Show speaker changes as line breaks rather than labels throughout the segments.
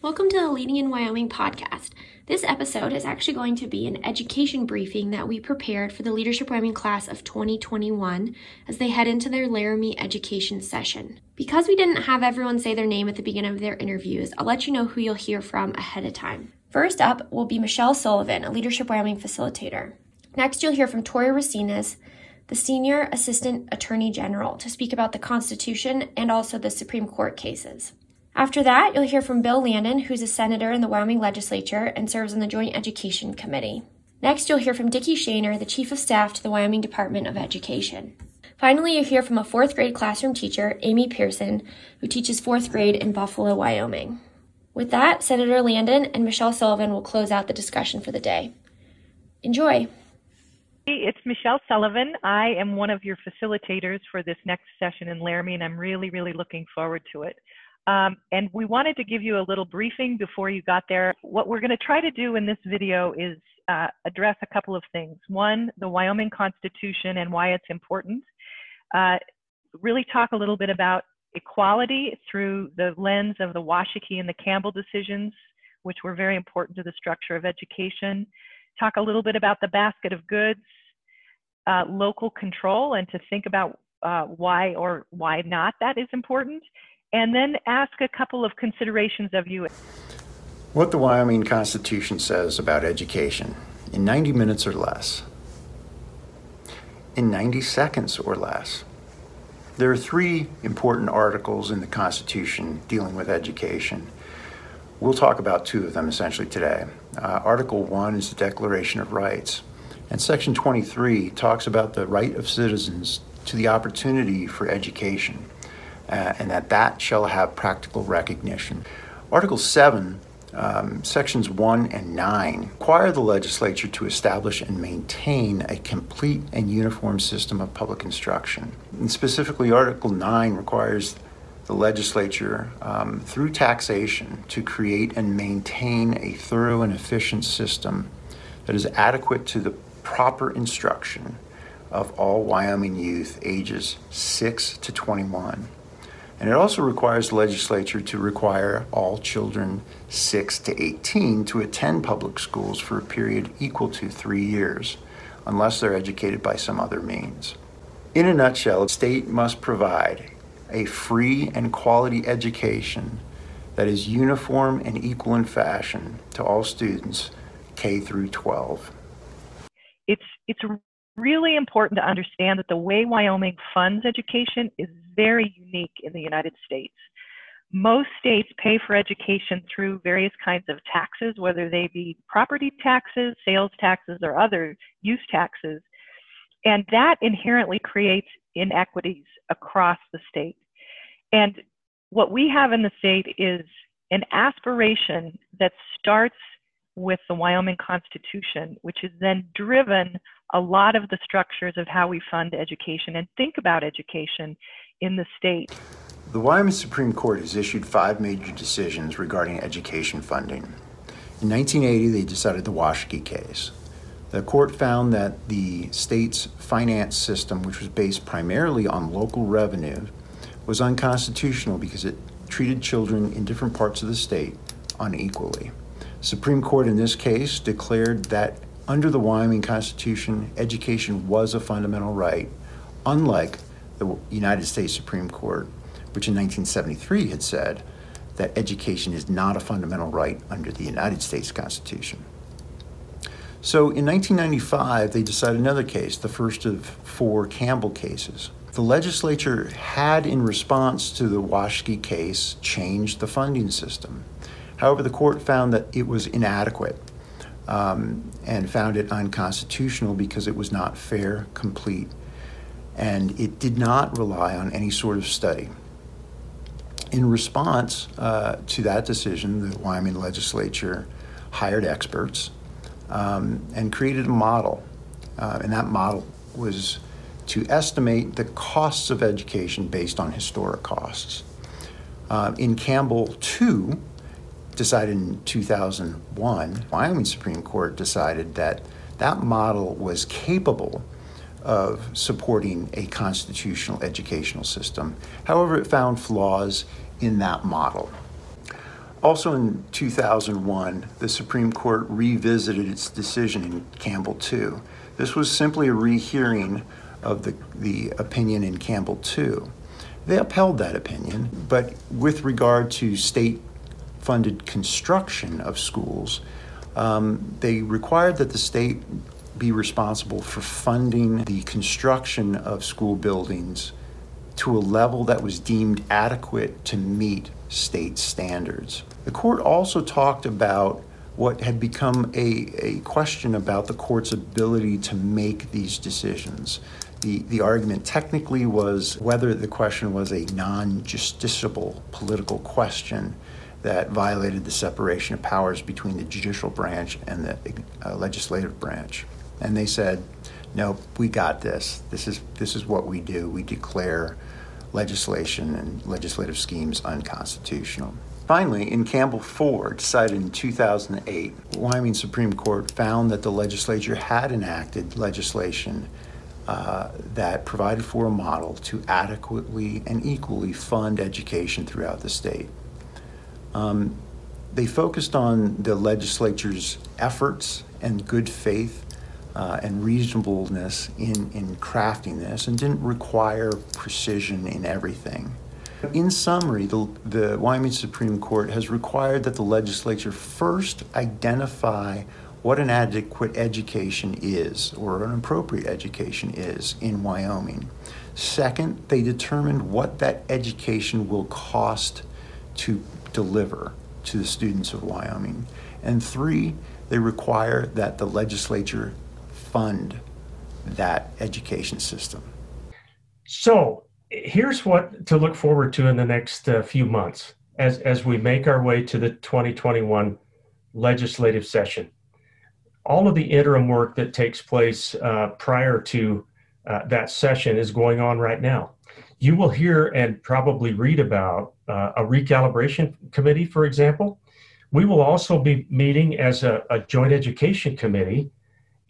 Welcome to the Leading in Wyoming podcast. This episode is actually going to be an education briefing that we prepared for the Leadership Wyoming class of 2021 as they head into their Laramie education session. Because we didn't have everyone say their name at the beginning of their interviews, I'll let you know who you'll hear from ahead of time. First up will be Michelle Sullivan, a Leadership Wyoming facilitator. Next, you'll hear from Tori Racines, the Senior Assistant Attorney General, to speak about the Constitution and also the Supreme Court cases. After that, you'll hear from Bill Landen, who's a senator in the Wyoming legislature and serves on the Joint Education Committee. Next, you'll hear from Dickie Shanor, the Chief of Staff to the Wyoming Department of Education. Finally, you'll hear from a fourth grade classroom teacher, Amy Pearson, who teaches fourth grade in Buffalo, Wyoming. With that, Senator Landen and Michelle Sullivan will close out the discussion for the day. Enjoy.
Hey, it's Michelle Sullivan. I am one of your facilitators for this next session in Laramie, and I'm really, really looking forward to it. Um, and we wanted to give you a little briefing before you got there. What we're going to try to do in this video is uh, address a couple of things. One, the Wyoming Constitution and why it's important. Uh, really talk a little bit about equality through the lens of the Washakie and the Campbell decisions, which were very important to the structure of education. Talk a little bit about the basket of goods, uh, local control, and to think about uh, why or why not that is important and then ask a couple of considerations of you.
What the Wyoming Constitution says about education in 90 minutes or less, in 90 seconds or less. There are three important articles in the Constitution dealing with education. We'll talk about two of them essentially today. Uh, Article 1 is the Declaration of Rights, and Section 23 talks about the right of citizens to the opportunity for education uh, and that that shall have practical recognition. Article 7, um, sections 1 and 9 require the legislature to establish and maintain a complete and uniform system of public instruction. And specifically, Article 9 requires the legislature, um, through taxation, to create and maintain a thorough and efficient system that is adequate to the proper instruction of all Wyoming youth ages 6 to 21. And it also requires the legislature to require all children 6 to 18 to attend public schools for a period equal to three years, unless they're educated by some other means. In a nutshell, the state must provide a free and quality education that is uniform and equal in fashion to all students K through 12.
It's it's really important to understand that the way Wyoming funds education is very unique in the United States. Most states pay for education through various kinds of taxes, whether they be property taxes, sales taxes, or other use taxes. And that inherently creates inequities across the state. And what we have in the state is an aspiration that starts with the Wyoming Constitution, which has then driven a lot of the structures of how we fund education and think about education in the state.
The Wyoming Supreme Court has issued five major decisions regarding education funding. In 1980, they decided the Washakie case. The court found that the state's finance system, which was based primarily on local revenue, was unconstitutional because it treated children in different parts of the state unequally. Supreme Court in this case declared that under the Wyoming Constitution, education was a fundamental right, unlike the United States Supreme Court, which in 1973 had said that education is not a fundamental right under the United States Constitution. So in 1995, they decided another case, the first of four Campbell cases. The legislature had, in response to the Washakie case, changed the funding system. However, the court found that it was inadequate um, and found it unconstitutional because it was not fair, complete, and it did not rely on any sort of study. In response uh, to that decision, the Wyoming legislature hired experts um, and created a model. Uh, and that model was to estimate the costs of education based on historic costs. Uh, in Campbell 2, decided in 2001, Wyoming Supreme Court decided that that model was capable of supporting a constitutional educational system. However, it found flaws in that model. Also in 2001, the Supreme Court revisited its decision in Campbell 2. This was simply a rehearing of the, the opinion in Campbell 2. They upheld that opinion, but with regard to state funded construction of schools, um, they required that the state be responsible for funding the construction of school buildings to a level that was deemed adequate to meet state standards. The court also talked about what had become a, a question about the court's ability to make these decisions. The, the argument technically was whether the question was a non justiciable political question that violated the separation of powers between the judicial branch and the uh, legislative branch. And they said, no, we got this. This is, this is what we do. We declare legislation and legislative schemes unconstitutional. Finally, in Campbell 4, decided in 2008, Wyoming Supreme Court found that the legislature had enacted legislation uh, that provided for a model to adequately and equally fund education throughout the state. Um, they focused on the legislature's efforts and good faith uh, and reasonableness in, in crafting this and didn't require precision in everything. In summary, the, the Wyoming Supreme Court has required that the legislature first identify what an adequate education is or an appropriate education is in Wyoming. Second, they determined what that education will cost to deliver to the students of Wyoming. And three, they require that the legislature fund that education system.
So, here's what to look forward to in the next uh, few months as, as we make our way to the 2021 legislative session all of the interim work that takes place uh, prior to uh, that session is going on right now. You will hear and probably read about uh, a recalibration committee, for example. We will also be meeting as a, a joint education committee,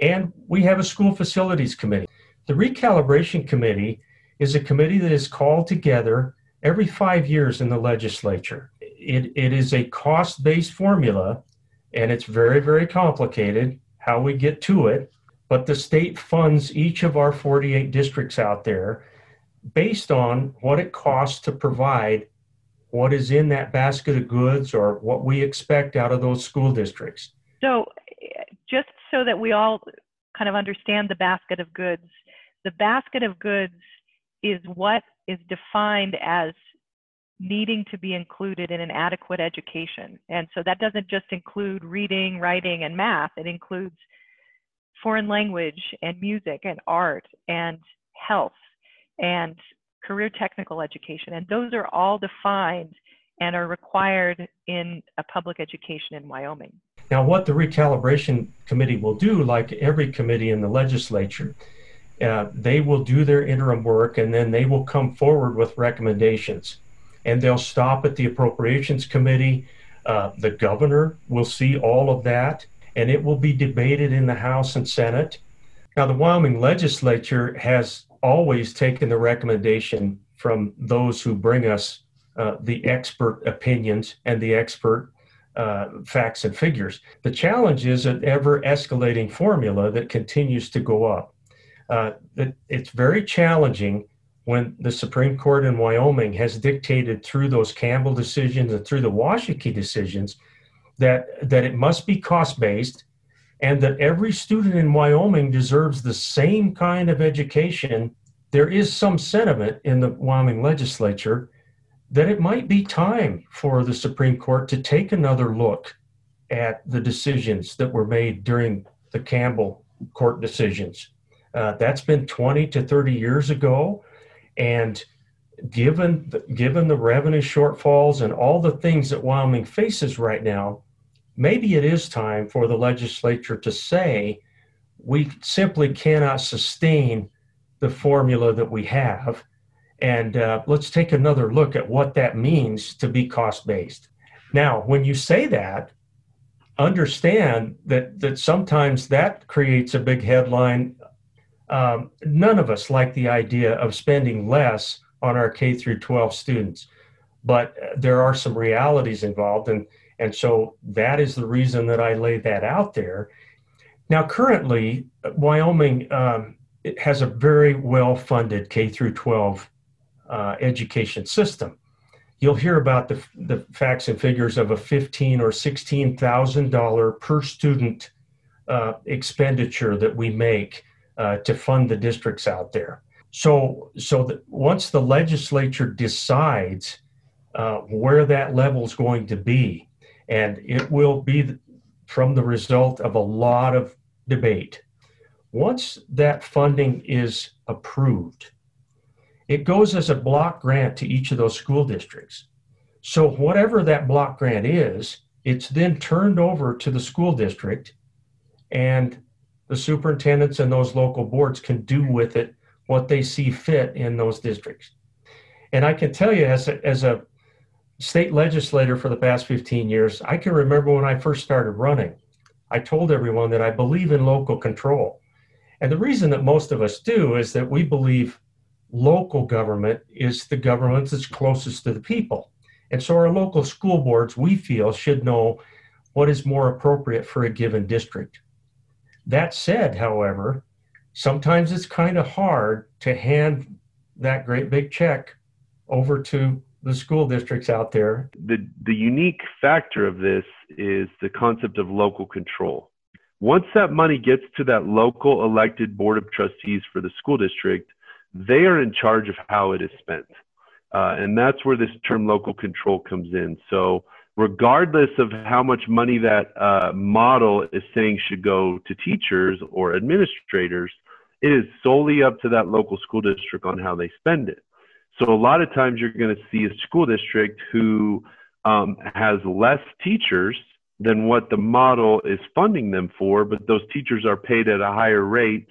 and we have a school facilities committee. The recalibration committee is a committee that is called together every five years in the legislature. It, it is a cost based formula and it's very, very complicated how we get to it, but the state funds each of our 48 districts out there based on what it costs to provide what is in that basket of goods or what we expect out of those school districts.
So, just so that we all kind of understand the basket of goods, the basket of goods is what is defined as needing to be included in an adequate education. And so that doesn't just include reading, writing, and math, it includes foreign language and music and art and health and career technical education. And those are all defined and are required in a public education in Wyoming.
Now, what the recalibration committee will do, like every committee in the legislature, uh, they will do their interim work and then they will come forward with recommendations and they'll stop at the appropriations committee. Uh, the governor will see all of that, and it will be debated in the House and Senate. Now, the Wyoming legislature has always taken the recommendation from those who bring us uh, the expert opinions and the expert uh, facts and figures. The challenge is an ever escalating formula that continues to go up. Uh, it's very challenging when the Supreme Court in Wyoming has dictated through those Campbell decisions and through the Washakie decisions that that it must be cost based and that every student in Wyoming deserves the same kind of education, there is some sentiment in the Wyoming legislature that it might be time for the Supreme Court to take another look at the decisions that were made during the Campbell court decisions. Uh, that's been 20 to 30 years ago. And given the, given the revenue shortfalls and all the things that Wyoming faces right now, maybe it is time for the legislature to say we simply cannot sustain the formula that we have. And uh, let's take another look at what that means to be cost based. Now, when you say that, understand that, that sometimes that creates a big headline um, none of us like the idea of spending less on our K through 12 students. but there are some realities involved. And, and so that is the reason that I lay that out there. Now, currently, Wyoming um, has a very well funded K through 12 uh, education system. You'll hear about the, the facts and figures of a fifteen or sixteen thousand dollar per student uh, expenditure that we make uh, to fund the districts out there. So, so once the legislature decides uh, where that level is going to be, and it will be from the result of a lot of debate. Once that funding is approved, it goes as a block grant to each of those school districts. So, whatever that block grant is, it's then turned over to the school district, and the superintendents and those local boards can do with it what they see fit in those districts. And I can tell you, as a, as a state legislator for the past 15 years, I can remember when I first started running, I told everyone that I believe in local control. And the reason that most of us do is that we believe local government is the government that's closest to the people. And so our local school boards, we feel, should know what is more appropriate for a given district. That said, however, sometimes it's kind of hard to hand that great big check over to the school districts out there.
The, the unique factor of this is the concept of local control. Once that money gets to that local elected board of trustees for the school district, they are in charge of how it is spent. Uh, and that's where this term local control comes in. So, regardless of how much money that uh, model is saying should go to teachers or administrators, it is solely up to that local school district on how they spend it. So, a lot of times you're going to see a school district who um, has less teachers than what the model is funding them for, but those teachers are paid at a higher rate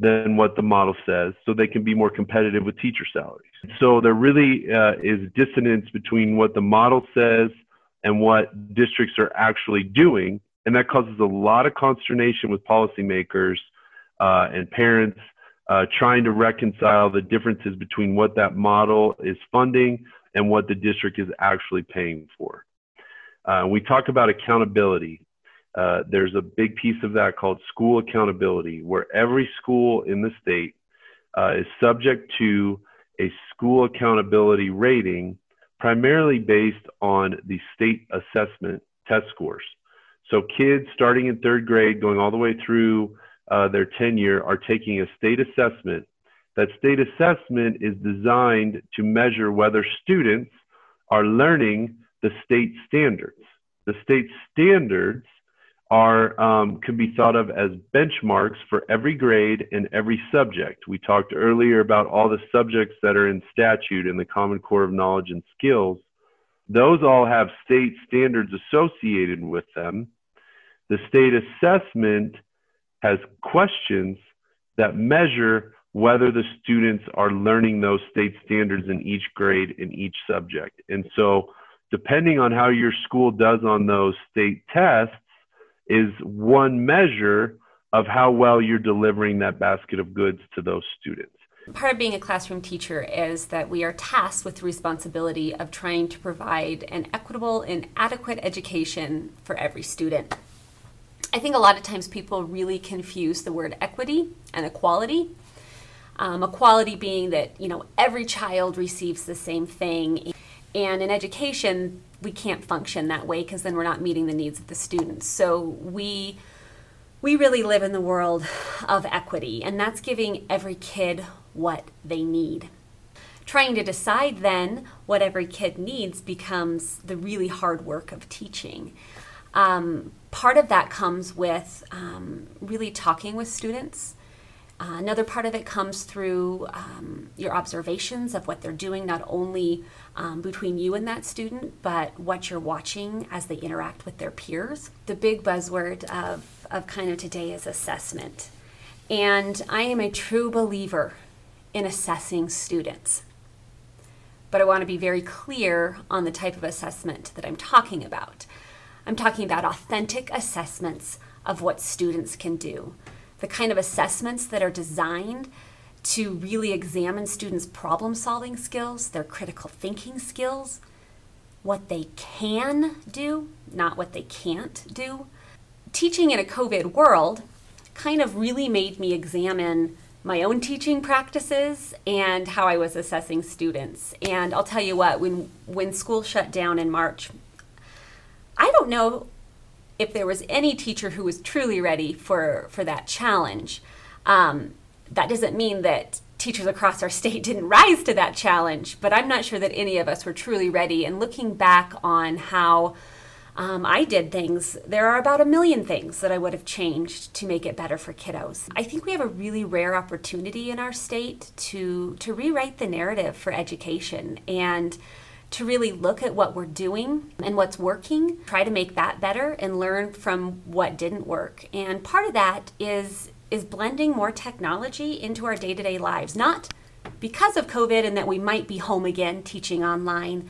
than what the model says so they can be more competitive with teacher salaries. So there really uh, is dissonance between what the model says and what districts are actually doing. And that causes a lot of consternation with policymakers uh, and parents uh, trying to reconcile the differences between what that model is funding and what the district is actually paying for. Uh, we talk about accountability. Uh, there's a big piece of that called school accountability, where every school in the state uh, is subject to a school accountability rating, primarily based on the state assessment test scores. So kids starting in third grade, going all the way through uh, their tenure, are taking a state assessment. That state assessment is designed to measure whether students are learning the state standards. The state standards are um, can be thought of as benchmarks for every grade and every subject. We talked earlier about all the subjects that are in statute in the Common Core of Knowledge and Skills. Those all have state standards associated with them. The state assessment has questions that measure whether the students are learning those state standards in each grade in each subject. And so, depending on how your school does on those state tests, is one measure of how well you're delivering that basket of goods to those students.
Part of being a classroom teacher is that we are tasked with the responsibility of trying to provide an equitable and adequate education for every student. I think a lot of times people really confuse the word equity and equality. Um, equality being that you know every child receives the same thing, and in education we can't function that way because then we're not meeting the needs of the students. So we we really live in the world of equity, and that's giving every kid what they need. Trying to decide then what every kid needs becomes the really hard work of teaching. Um, part of that comes with um, really talking with students uh, another part of it comes through um, your observations of what they're doing, not only um, between you and that student, but what you're watching as they interact with their peers. The big buzzword of, of kind of today is assessment. And I am a true believer in assessing students. But I want to be very clear on the type of assessment that I'm talking about. I'm talking about authentic assessments of what students can do the kind of assessments that are designed to really examine students' problem solving skills, their critical thinking skills, what they can do, not what they can't do. Teaching in a COVID world kind of really made me examine my own teaching practices and how I was assessing students. And I'll tell you what, when when school shut down in March, I don't know if there was any teacher who was truly ready for for that challenge. Um, that doesn't mean that teachers across our state didn't rise to that challenge, but I'm not sure that any of us were truly ready. And looking back on how um, I did things, there are about a million things that I would have changed to make it better for kiddos. I think we have a really rare opportunity in our state to to rewrite the narrative for education and to really look at what we're doing and what's working, try to make that better and learn from what didn't work. And part of that is is blending more technology into our day-to-day lives, not because of COVID and that we might be home again teaching online,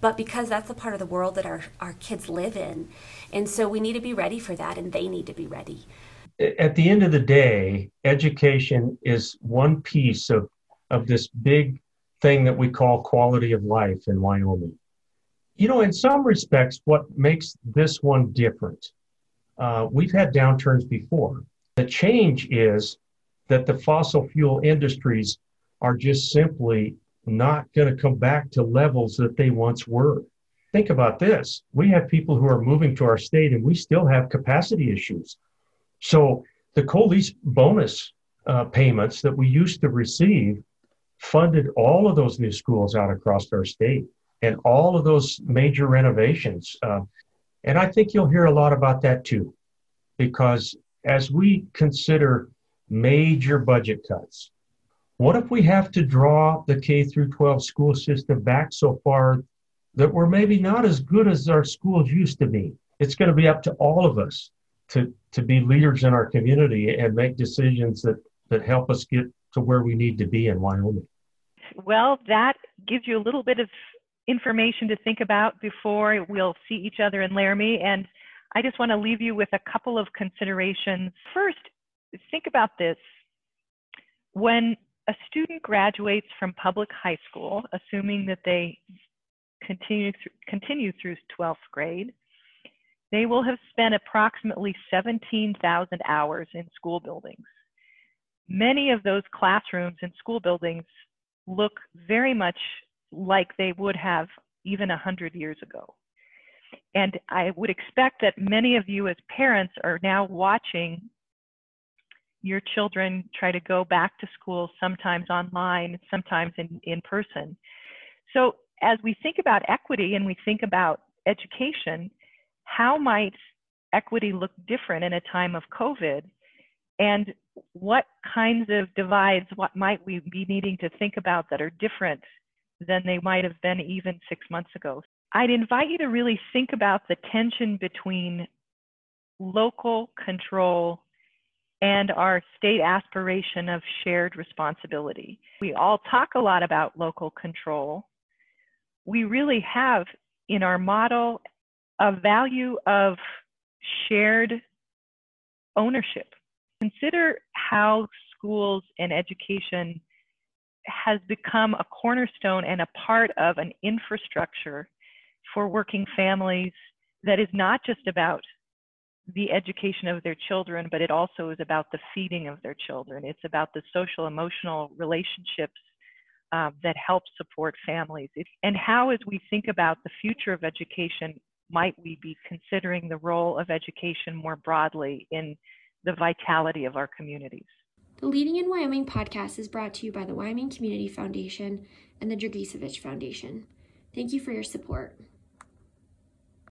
but because that's a part of the world that our, our kids live in. And so we need to be ready for that and they need to be ready.
At the end of the day, education is one piece of, of this big thing that we call quality of life in Wyoming. You know, in some respects, what makes this one different, uh, we've had downturns before. The change is that the fossil fuel industries are just simply not going to come back to levels that they once were. Think about this. We have people who are moving to our state and we still have capacity issues. So the coal lease bonus uh, payments that we used to receive funded all of those new schools out across our state and all of those major renovations. Uh, and I think you'll hear a lot about that too, because as we consider major budget cuts, what if we have to draw the K through 12 school system back so far that we're maybe not as good as our schools used to be? It's going to be up to all of us to, to be leaders in our community and make decisions that, that help us get to where we need to be in Wyoming.
Well, that gives you a little bit of information to think about before we'll see each other in Laramie. And I just want to leave you with a couple of considerations. First, think about this. When a student graduates from public high school, assuming that they continue, continue through 12th grade, they will have spent approximately 17,000 hours in school buildings. Many of those classrooms and school buildings look very much like they would have even 100 years ago. And I would expect that many of you as parents are now watching your children try to go back to school, sometimes online, sometimes in, in person. So as we think about equity and we think about education, how might equity look different in a time of COVID? And what kinds of divides, what might we be needing to think about that are different than they might have been even six months ago? I'd invite you to really think about the tension between local control and our state aspiration of shared responsibility. We all talk a lot about local control. We really have in our model a value of shared ownership. Consider how schools and education has become a cornerstone and a part of an infrastructure for working families that is not just about the education of their children, but it also is about the feeding of their children. It's about the social emotional relationships um, that help support families. And how, as we think about the future of education, might we be considering the role of education more broadly in the vitality of our communities?
The Leading in Wyoming podcast is brought to you by the Wyoming Community Foundation and the Dragisevich Foundation. Thank you for your support.